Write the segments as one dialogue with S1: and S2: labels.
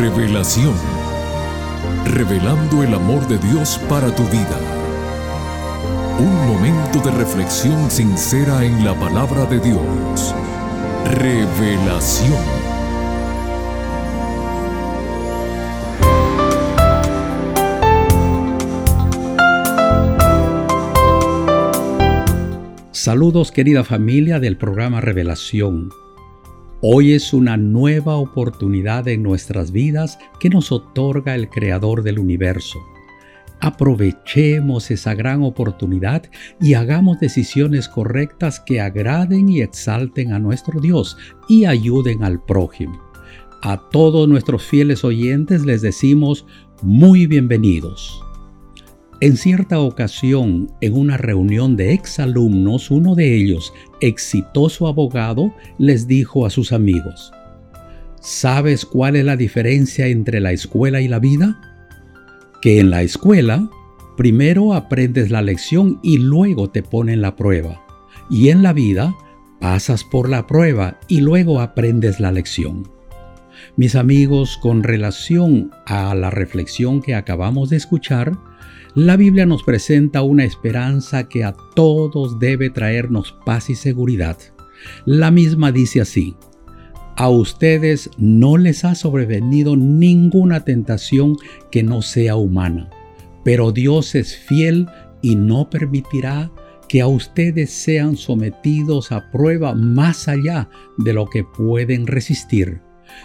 S1: Revelación. Revelando el amor de Dios para tu vida. Un momento de reflexión sincera en la palabra de Dios. Revelación.
S2: Saludos querida familia del programa Revelación. Hoy es una nueva oportunidad en nuestras vidas que nos otorga el Creador del universo. Aprovechemos esa gran oportunidad y hagamos decisiones correctas que agraden y exalten a nuestro Dios y ayuden al prójimo. A todos nuestros fieles oyentes les decimos muy bienvenidos. En cierta ocasión, en una reunión de exalumnos, uno de ellos, exitoso abogado, les dijo a sus amigos, ¿Sabes cuál es la diferencia entre la escuela y la vida? Que en la escuela, primero aprendes la lección y luego te ponen la prueba. Y en la vida, pasas por la prueba y luego aprendes la lección. Mis amigos, con relación a la reflexión que acabamos de escuchar, la Biblia nos presenta una esperanza que a todos debe traernos paz y seguridad. La misma dice así, a ustedes no les ha sobrevenido ninguna tentación que no sea humana, pero Dios es fiel y no permitirá que a ustedes sean sometidos a prueba más allá de lo que pueden resistir,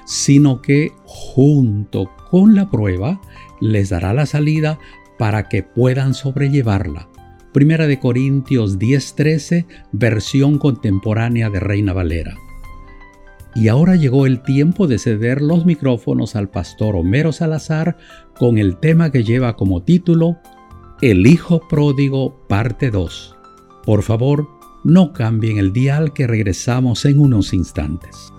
S2: sino que junto con la prueba les dará la salida para que puedan sobrellevarla. Primera de Corintios 10:13, versión contemporánea de Reina Valera. Y ahora llegó el tiempo de ceder los micrófonos al pastor Homero Salazar con el tema que lleva como título El Hijo Pródigo, parte 2. Por favor, no cambien el dial que regresamos en unos instantes.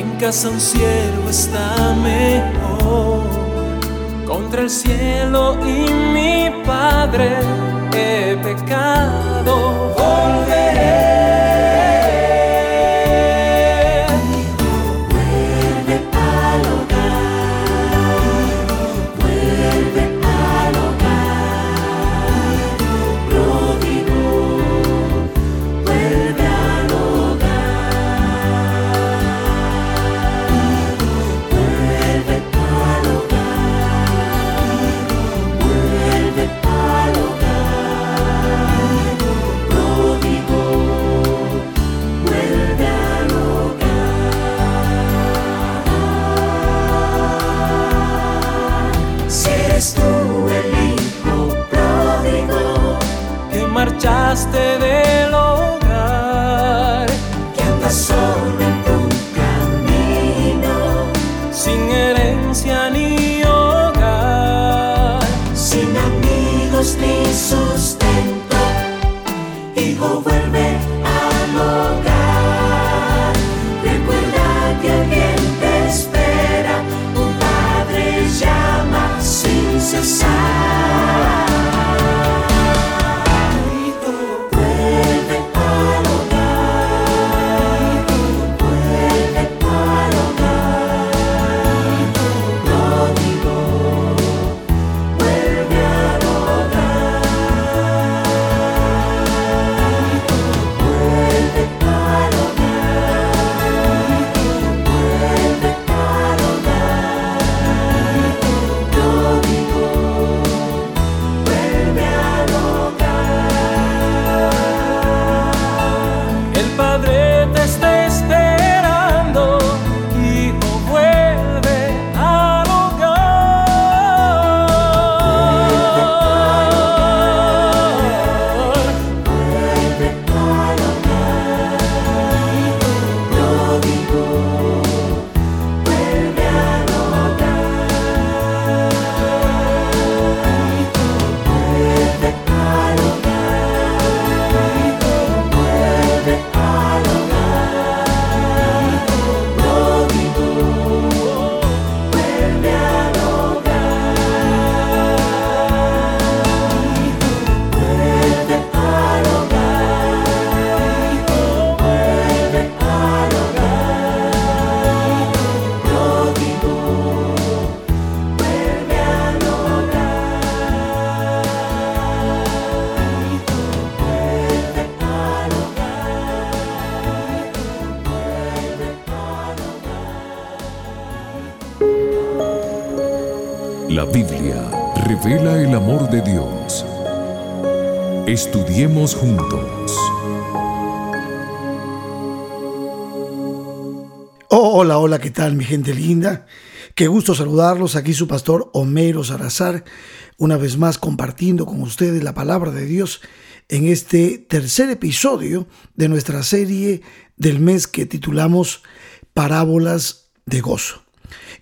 S3: En casa un cielo está mejor, contra el cielo y mi padre he pecado, llenaste el amor de Dios. Estudiemos juntos.
S4: Oh, hola, hola, ¿qué tal mi gente linda? Qué gusto saludarlos. Aquí su pastor Homero Salazar, una vez más compartiendo con ustedes la palabra de Dios en este tercer episodio de nuestra serie del mes que titulamos Parábolas de Gozo.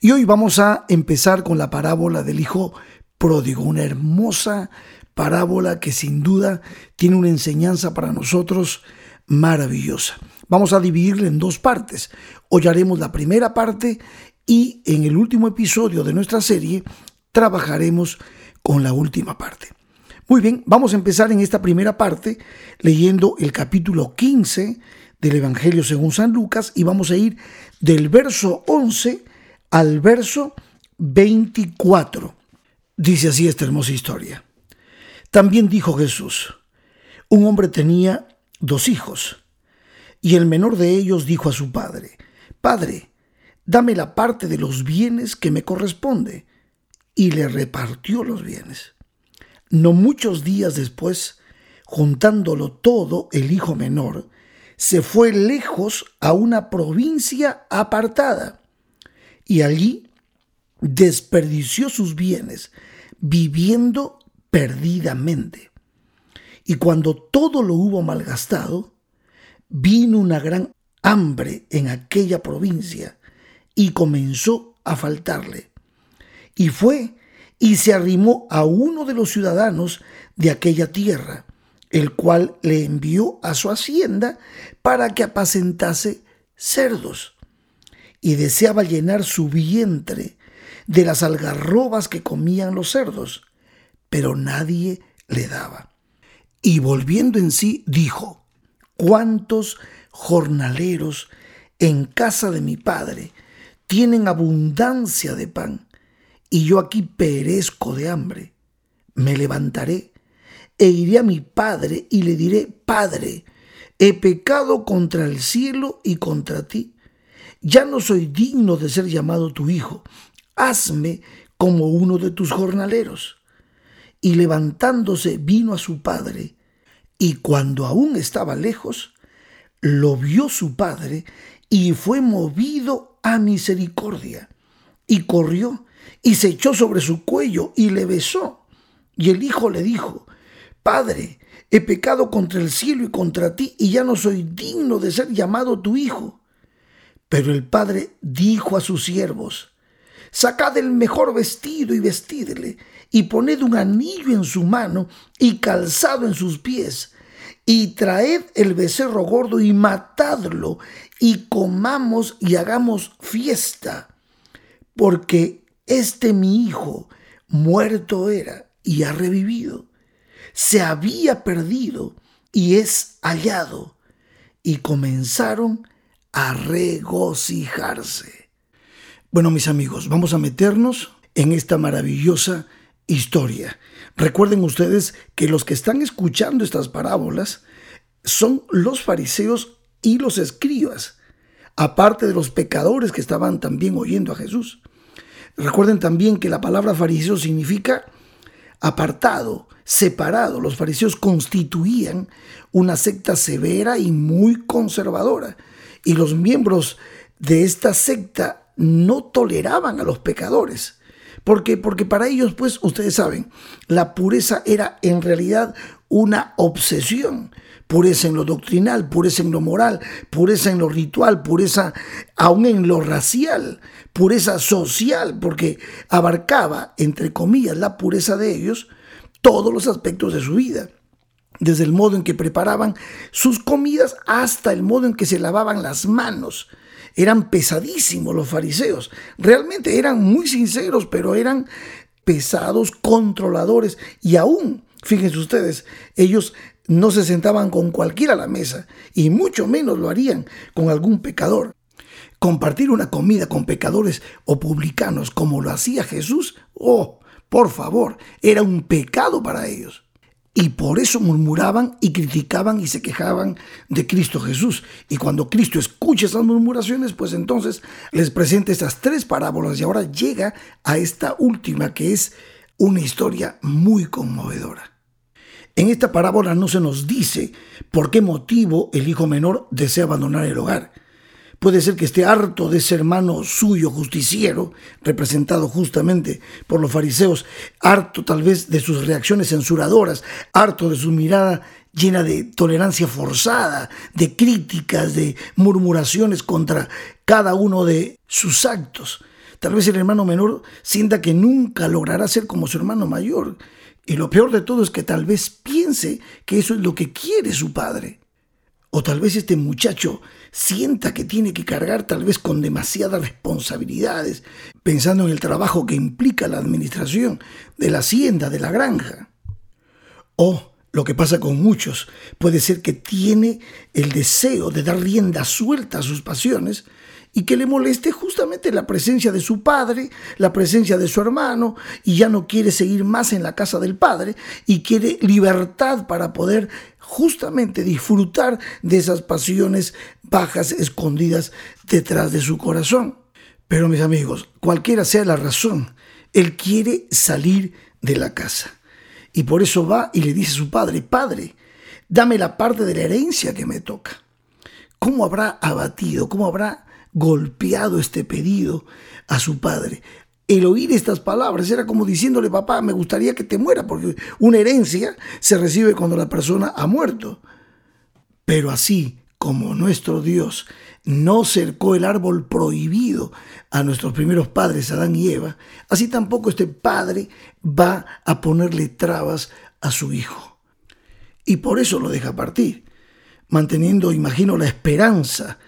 S4: Y hoy vamos a empezar con la parábola del Hijo Pródigo, una hermosa parábola que sin duda tiene una enseñanza para nosotros maravillosa. Vamos a dividirla en dos partes. Hoy haremos la primera parte y en el último episodio de nuestra serie trabajaremos con la última parte. Muy bien, vamos a empezar en esta primera parte leyendo el capítulo 15 del Evangelio según San Lucas y vamos a ir del verso 11 al verso 24. Dice así esta hermosa historia. También dijo Jesús, un hombre tenía dos hijos, y el menor de ellos dijo a su padre, Padre, dame la parte de los bienes que me corresponde, y le repartió los bienes. No muchos días después, juntándolo todo, el hijo menor se fue lejos a una provincia apartada y allí desperdició sus bienes viviendo perdidamente. Y cuando todo lo hubo malgastado, vino una gran hambre en aquella provincia y comenzó a faltarle. Y fue y se arrimó a uno de los ciudadanos de aquella tierra, el cual le envió a su hacienda para que apacentase cerdos y deseaba llenar su vientre de las algarrobas que comían los cerdos, pero nadie le daba. Y volviendo en sí, dijo, ¿cuántos jornaleros en casa de mi padre tienen abundancia de pan, y yo aquí perezco de hambre? Me levantaré e iré a mi padre y le diré, Padre, he pecado contra el cielo y contra ti ya no soy digno de ser llamado tu hijo, hazme como uno de tus jornaleros. Y levantándose vino a su padre, y cuando aún estaba lejos, lo vio su padre y fue movido a misericordia, y corrió y se echó sobre su cuello y le besó. Y el hijo le dijo, Padre, he pecado contra el cielo y contra ti, y ya no soy digno de ser llamado tu hijo. Pero el padre dijo a sus siervos, Sacad el mejor vestido y vestidle, y poned un anillo en su mano y calzado en sus pies, y traed el becerro gordo y matadlo, y comamos y hagamos fiesta, porque este mi hijo muerto era y ha revivido, se había perdido y es hallado, y comenzaron a regocijarse. Bueno, mis amigos, vamos a meternos en esta maravillosa historia. Recuerden ustedes que los que están escuchando estas parábolas son los fariseos y los escribas, aparte de los pecadores que estaban también oyendo a Jesús. Recuerden también que la palabra fariseo significa apartado, separado. Los fariseos constituían una secta severa y muy conservadora. Y los miembros de esta secta no toleraban a los pecadores. ¿Por qué? Porque para ellos, pues, ustedes saben, la pureza era en realidad una obsesión. Pureza en lo doctrinal, pureza en lo moral, pureza en lo ritual, pureza aún en lo racial, pureza social, porque abarcaba, entre comillas, la pureza de ellos, todos los aspectos de su vida desde el modo en que preparaban sus comidas hasta el modo en que se lavaban las manos. Eran pesadísimos los fariseos, realmente eran muy sinceros, pero eran pesados, controladores y aún, fíjense ustedes, ellos no se sentaban con cualquiera a la mesa y mucho menos lo harían con algún pecador. Compartir una comida con pecadores o publicanos como lo hacía Jesús, oh, por favor, era un pecado para ellos. Y por eso murmuraban y criticaban y se quejaban de Cristo Jesús. Y cuando Cristo escucha esas murmuraciones, pues entonces les presenta estas tres parábolas y ahora llega a esta última que es una historia muy conmovedora. En esta parábola no se nos dice por qué motivo el hijo menor desea abandonar el hogar. Puede ser que esté harto de ese hermano suyo justiciero, representado justamente por los fariseos, harto tal vez de sus reacciones censuradoras, harto de su mirada llena de tolerancia forzada, de críticas, de murmuraciones contra cada uno de sus actos. Tal vez el hermano menor sienta que nunca logrará ser como su hermano mayor. Y lo peor de todo es que tal vez piense que eso es lo que quiere su padre. O tal vez este muchacho sienta que tiene que cargar tal vez con demasiadas responsabilidades, pensando en el trabajo que implica la administración de la hacienda, de la granja. O lo que pasa con muchos puede ser que tiene el deseo de dar rienda suelta a sus pasiones y que le moleste justamente la presencia de su padre, la presencia de su hermano, y ya no quiere seguir más en la casa del padre y quiere libertad para poder justamente disfrutar de esas pasiones bajas escondidas detrás de su corazón. Pero mis amigos, cualquiera sea la razón, él quiere salir de la casa. Y por eso va y le dice a su padre, Padre, dame la parte de la herencia que me toca. ¿Cómo habrá abatido, cómo habrá golpeado este pedido a su padre? el oír estas palabras era como diciéndole, papá, me gustaría que te muera, porque una herencia se recibe cuando la persona ha muerto. Pero así como nuestro Dios no cercó el árbol prohibido a nuestros primeros padres, Adán y Eva, así tampoco este padre va a ponerle trabas a su hijo. Y por eso lo deja partir, manteniendo, imagino, la esperanza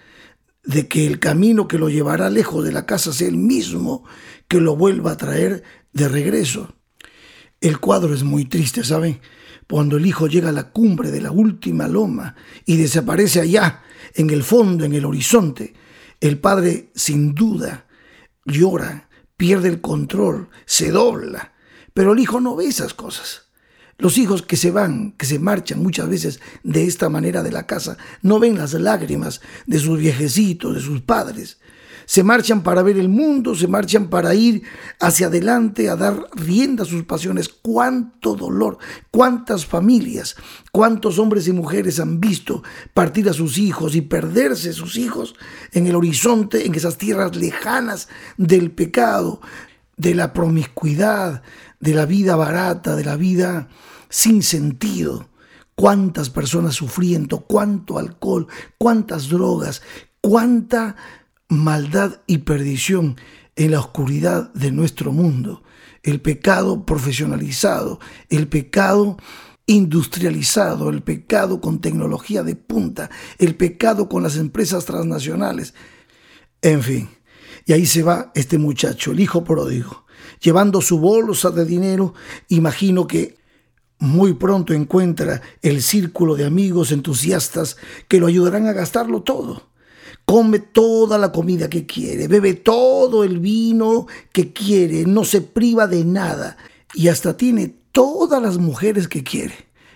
S4: de que el camino que lo llevará lejos de la casa sea el mismo que lo vuelva a traer de regreso. El cuadro es muy triste, ¿saben? Cuando el hijo llega a la cumbre de la última loma y desaparece allá, en el fondo, en el horizonte, el padre sin duda llora, pierde el control, se dobla, pero el hijo no ve esas cosas. Los hijos que se van, que se marchan muchas veces de esta manera de la casa, no ven las lágrimas de sus viejecitos, de sus padres, se marchan para ver el mundo, se marchan para ir hacia adelante, a dar rienda a sus pasiones. Cuánto dolor, cuántas familias, cuántos hombres y mujeres han visto partir a sus hijos y perderse sus hijos en el horizonte, en esas tierras lejanas del pecado, de la promiscuidad, de la vida barata, de la vida sin sentido. Cuántas personas sufriendo, cuánto alcohol, cuántas drogas, cuánta maldad y perdición en la oscuridad de nuestro mundo. El pecado profesionalizado, el pecado industrializado, el pecado con tecnología de punta, el pecado con las empresas transnacionales. En fin, y ahí se va este muchacho, el hijo pródigo, llevando su bolsa de dinero, imagino que muy pronto encuentra el círculo de amigos entusiastas que lo ayudarán a gastarlo todo. Come toda la comida que quiere, bebe todo el vino que quiere, no se priva de nada y hasta tiene todas las mujeres que quiere.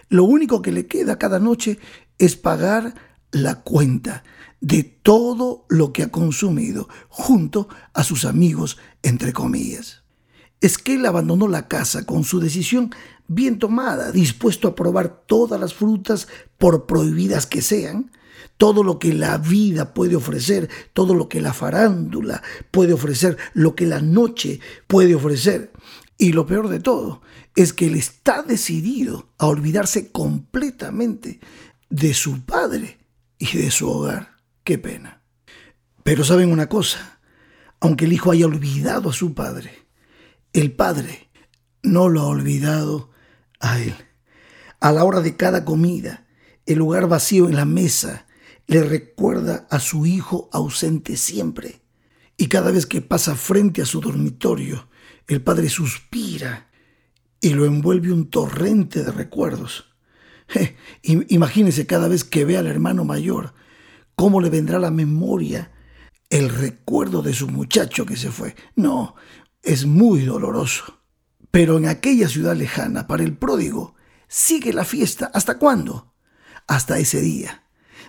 S4: Lo único que le queda cada noche es pagar la cuenta de todo lo que ha consumido junto a sus amigos, entre comillas. Es que él abandonó la casa con su decisión bien tomada, dispuesto a probar todas las frutas, por prohibidas que sean, todo lo que la vida puede ofrecer, todo lo que la farándula puede ofrecer, lo que la noche puede ofrecer. Y lo peor de todo es que él está decidido a olvidarse completamente de su padre y de su hogar. Qué pena. Pero saben una cosa, aunque el hijo haya olvidado a su padre, el padre no lo ha olvidado a él. A la hora de cada comida, el lugar vacío en la mesa le recuerda a su hijo ausente siempre. Y cada vez que pasa frente a su dormitorio, el padre suspira y lo envuelve un torrente de recuerdos. imagínese cada vez que ve al hermano mayor, cómo le vendrá a la memoria el recuerdo de su muchacho que se fue. No, es muy doloroso. Pero en aquella ciudad lejana, para el pródigo, sigue la fiesta. ¿Hasta cuándo? Hasta ese día.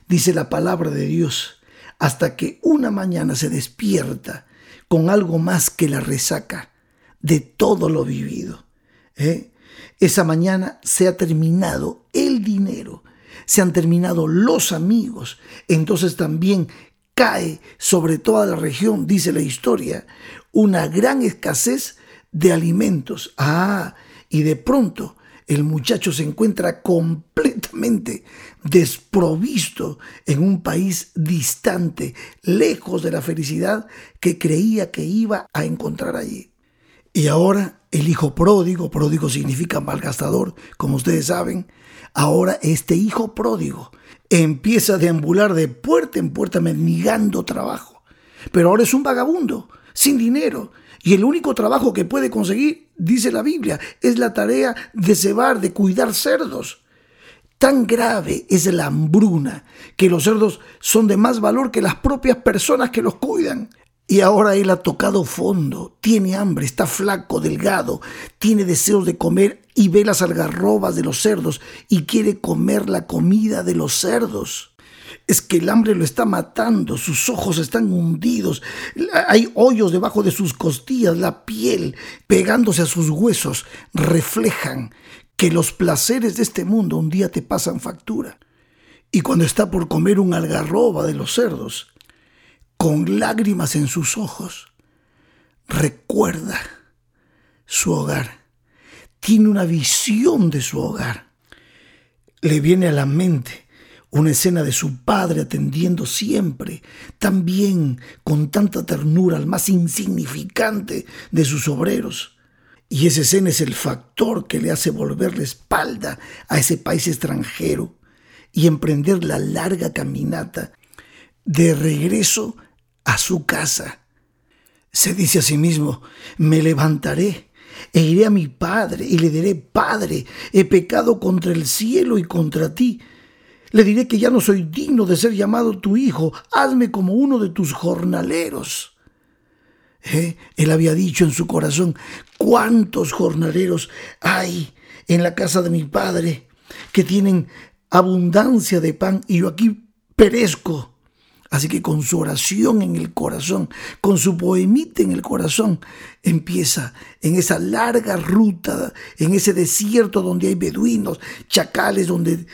S4: Dice la palabra de Dios, hasta que una mañana se despierta con algo más que la resaca de todo lo vivido. ¿eh? Esa mañana se ha terminado el dinero, se han terminado los amigos, entonces también cae sobre toda la región, dice la historia, una gran escasez de alimentos. Ah, y de pronto el muchacho se encuentra completamente desprovisto en un país distante, lejos de la felicidad que creía que iba a encontrar allí. Y ahora el hijo pródigo, pródigo significa malgastador, como ustedes saben, ahora este hijo pródigo empieza a deambular de puerta en puerta mendigando trabajo. Pero ahora es un vagabundo, sin dinero, y el único trabajo que puede conseguir, dice la Biblia, es la tarea de cebar, de cuidar cerdos. Tan grave es la hambruna que los cerdos son de más valor que las propias personas que los cuidan. Y ahora él ha tocado fondo, tiene hambre, está flaco, delgado, tiene deseos de comer y ve las algarrobas de los cerdos y quiere comer la comida de los cerdos. Es que el hambre lo está matando, sus ojos están hundidos, hay hoyos debajo de sus costillas, la piel pegándose a sus huesos reflejan que los placeres de este mundo un día te pasan factura. Y cuando está por comer un algarroba de los cerdos, con lágrimas en sus ojos, recuerda su hogar. Tiene una visión de su hogar. Le viene a la mente una escena de su padre atendiendo siempre, también con tanta ternura al más insignificante de sus obreros. Y esa escena es el factor que le hace volver la espalda a ese país extranjero y emprender la larga caminata de regreso a su casa. Se dice a sí mismo, me levantaré e iré a mi padre y le diré, Padre, he pecado contra el cielo y contra ti. Le diré que ya no soy digno de ser llamado tu hijo, hazme como uno de tus jornaleros. ¿Eh? Él había dicho en su corazón, ¿cuántos jornaleros hay en la casa de mi padre que tienen abundancia de pan y yo aquí perezco? Así que con su oración en el corazón, con su poemita en el corazón, empieza en esa larga ruta, en ese desierto donde hay beduinos, chacales, donde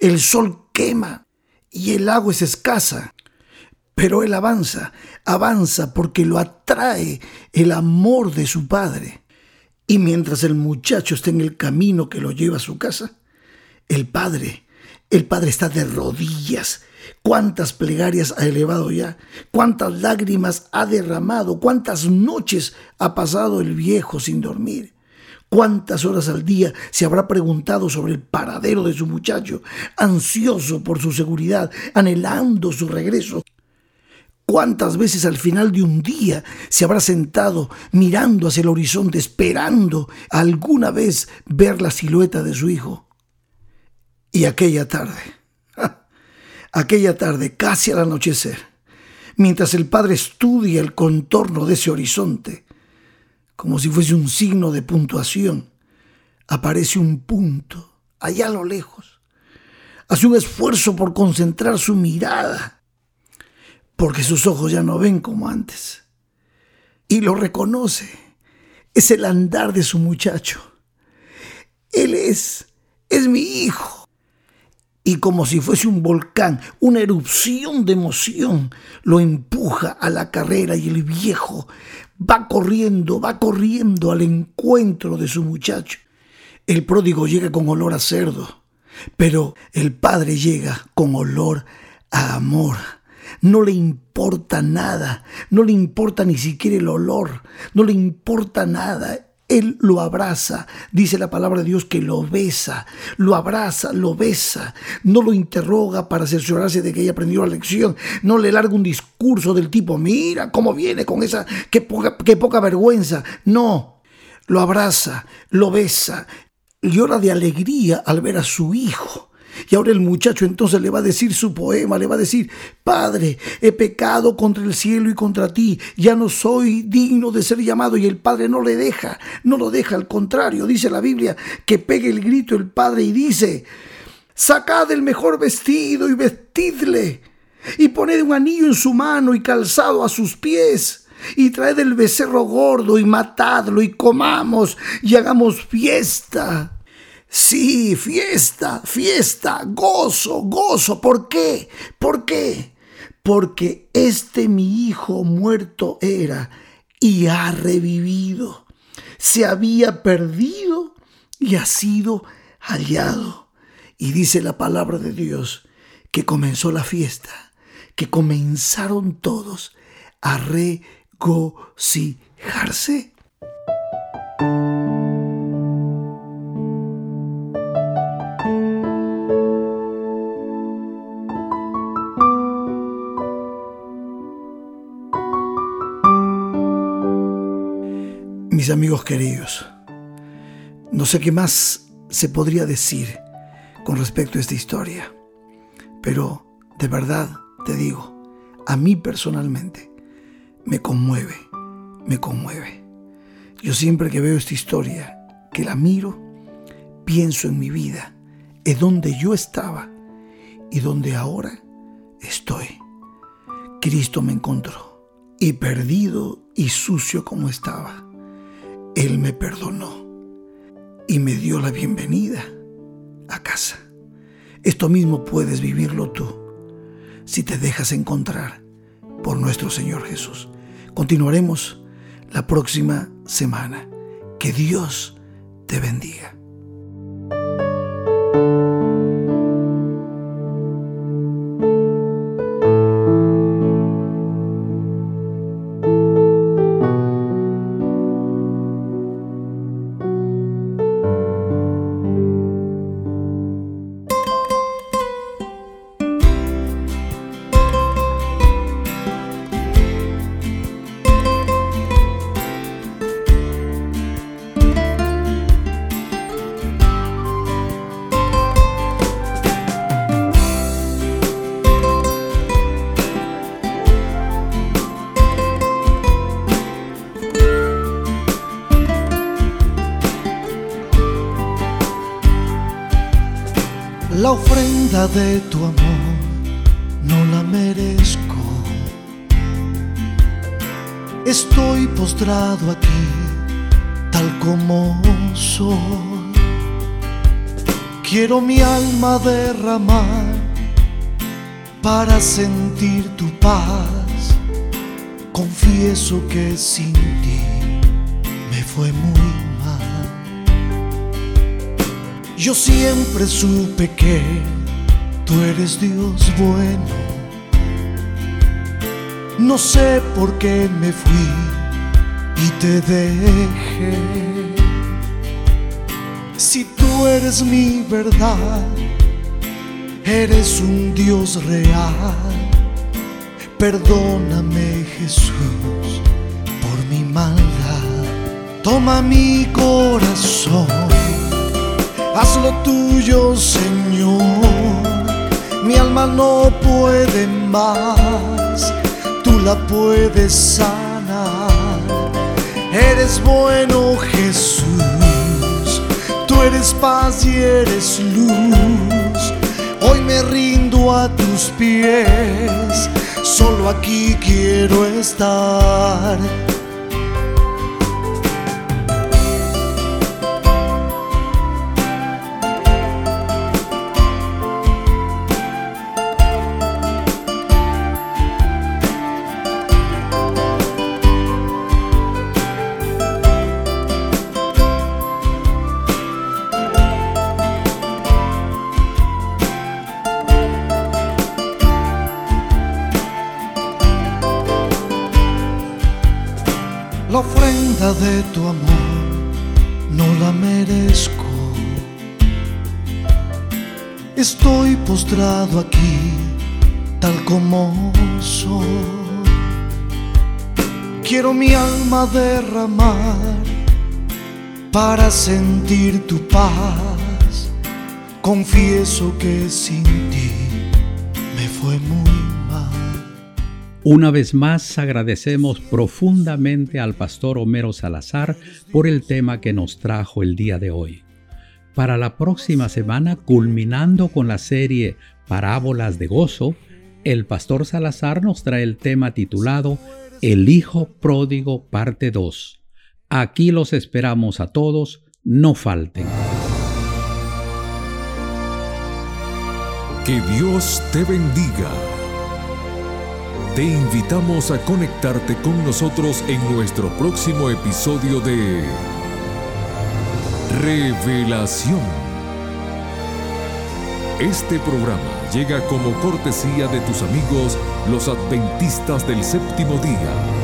S4: el sol quema y el agua es escasa. Pero él avanza, avanza porque lo atrae el amor de su padre. Y mientras el muchacho está en el camino que lo lleva a su casa, el padre, el padre está de rodillas cuántas plegarias ha elevado ya, cuántas lágrimas ha derramado, cuántas noches ha pasado el viejo sin dormir. ¿Cuántas horas al día se habrá preguntado sobre el paradero de su muchacho, ansioso por su seguridad, anhelando su regreso? ¿Cuántas veces al final de un día se habrá sentado mirando hacia el horizonte, esperando alguna vez ver la silueta de su hijo? Y aquella tarde, aquella tarde, casi al anochecer, mientras el padre estudia el contorno de ese horizonte, como si fuese un signo de puntuación, aparece un punto allá a lo lejos. Hace un esfuerzo por concentrar su mirada, porque sus ojos ya no ven como antes. Y lo reconoce. Es el andar de su muchacho. Él es, es mi hijo. Y como si fuese un volcán, una erupción de emoción, lo empuja a la carrera y el viejo va corriendo, va corriendo al encuentro de su muchacho. El pródigo llega con olor a cerdo, pero el padre llega con olor a amor. No le importa nada, no le importa ni siquiera el olor, no le importa nada. Él lo abraza, dice la palabra de Dios que lo besa, lo abraza, lo besa, no lo interroga para cerciorarse de que haya aprendido la lección, no le larga un discurso del tipo, mira cómo viene con esa, qué poca, qué poca vergüenza, no, lo abraza, lo besa, llora de alegría al ver a su hijo. Y ahora el muchacho entonces le va a decir su poema, le va a decir, Padre, he pecado contra el cielo y contra ti, ya no soy digno de ser llamado. Y el Padre no le deja, no lo deja, al contrario, dice la Biblia, que pegue el grito el Padre y dice, sacad el mejor vestido y vestidle, y poned un anillo en su mano y calzado a sus pies y traed el becerro gordo y matadlo y comamos y hagamos fiesta. Sí, fiesta, fiesta, gozo, gozo. ¿Por qué? ¿Por qué? Porque este mi hijo muerto era y ha revivido. Se había perdido y ha sido hallado. Y dice la palabra de Dios que comenzó la fiesta, que comenzaron todos a regocijarse. Amigos queridos, no sé qué más se podría decir con respecto a esta historia, pero de verdad te digo, a mí personalmente me conmueve, me conmueve. Yo siempre que veo esta historia, que la miro, pienso en mi vida, en donde yo estaba y donde ahora estoy. Cristo me encontró y perdido y sucio como estaba él me perdonó y me dio la bienvenida a casa. Esto mismo puedes vivirlo tú si te dejas encontrar por nuestro Señor Jesús. Continuaremos la próxima semana. Que Dios te bendiga.
S5: La ofrenda de tu amor no la merezco. Estoy postrado aquí, tal como soy. Quiero mi alma derramar para sentir tu paz. Confieso que sin ti me fue muy yo siempre supe que
S4: tú eres Dios bueno. No sé por qué me fui y te dejé. Si tú eres mi verdad, eres un Dios real. Perdóname Jesús por mi maldad. Toma mi corazón, hazlo tuyo Señor. Mi alma no puede más, tú la puedes sanar. Eres bueno Jesús, tú eres paz y eres luz. Hoy me rindo a tus pies solo aquí quiero estar. Postrado aquí, tal como soy. Quiero mi alma derramar para sentir tu paz. Confieso que sin ti me fue muy
S2: una vez más agradecemos profundamente al pastor Homero Salazar por el tema que nos trajo el día de hoy. Para la próxima semana, culminando con la serie Parábolas de Gozo, el pastor Salazar nos trae el tema titulado El Hijo Pródigo parte 2. Aquí los esperamos a todos, no falten.
S1: Que Dios te bendiga. Te invitamos a conectarte con nosotros en nuestro próximo episodio de Revelación. Este programa llega como cortesía de tus amigos los adventistas del séptimo día.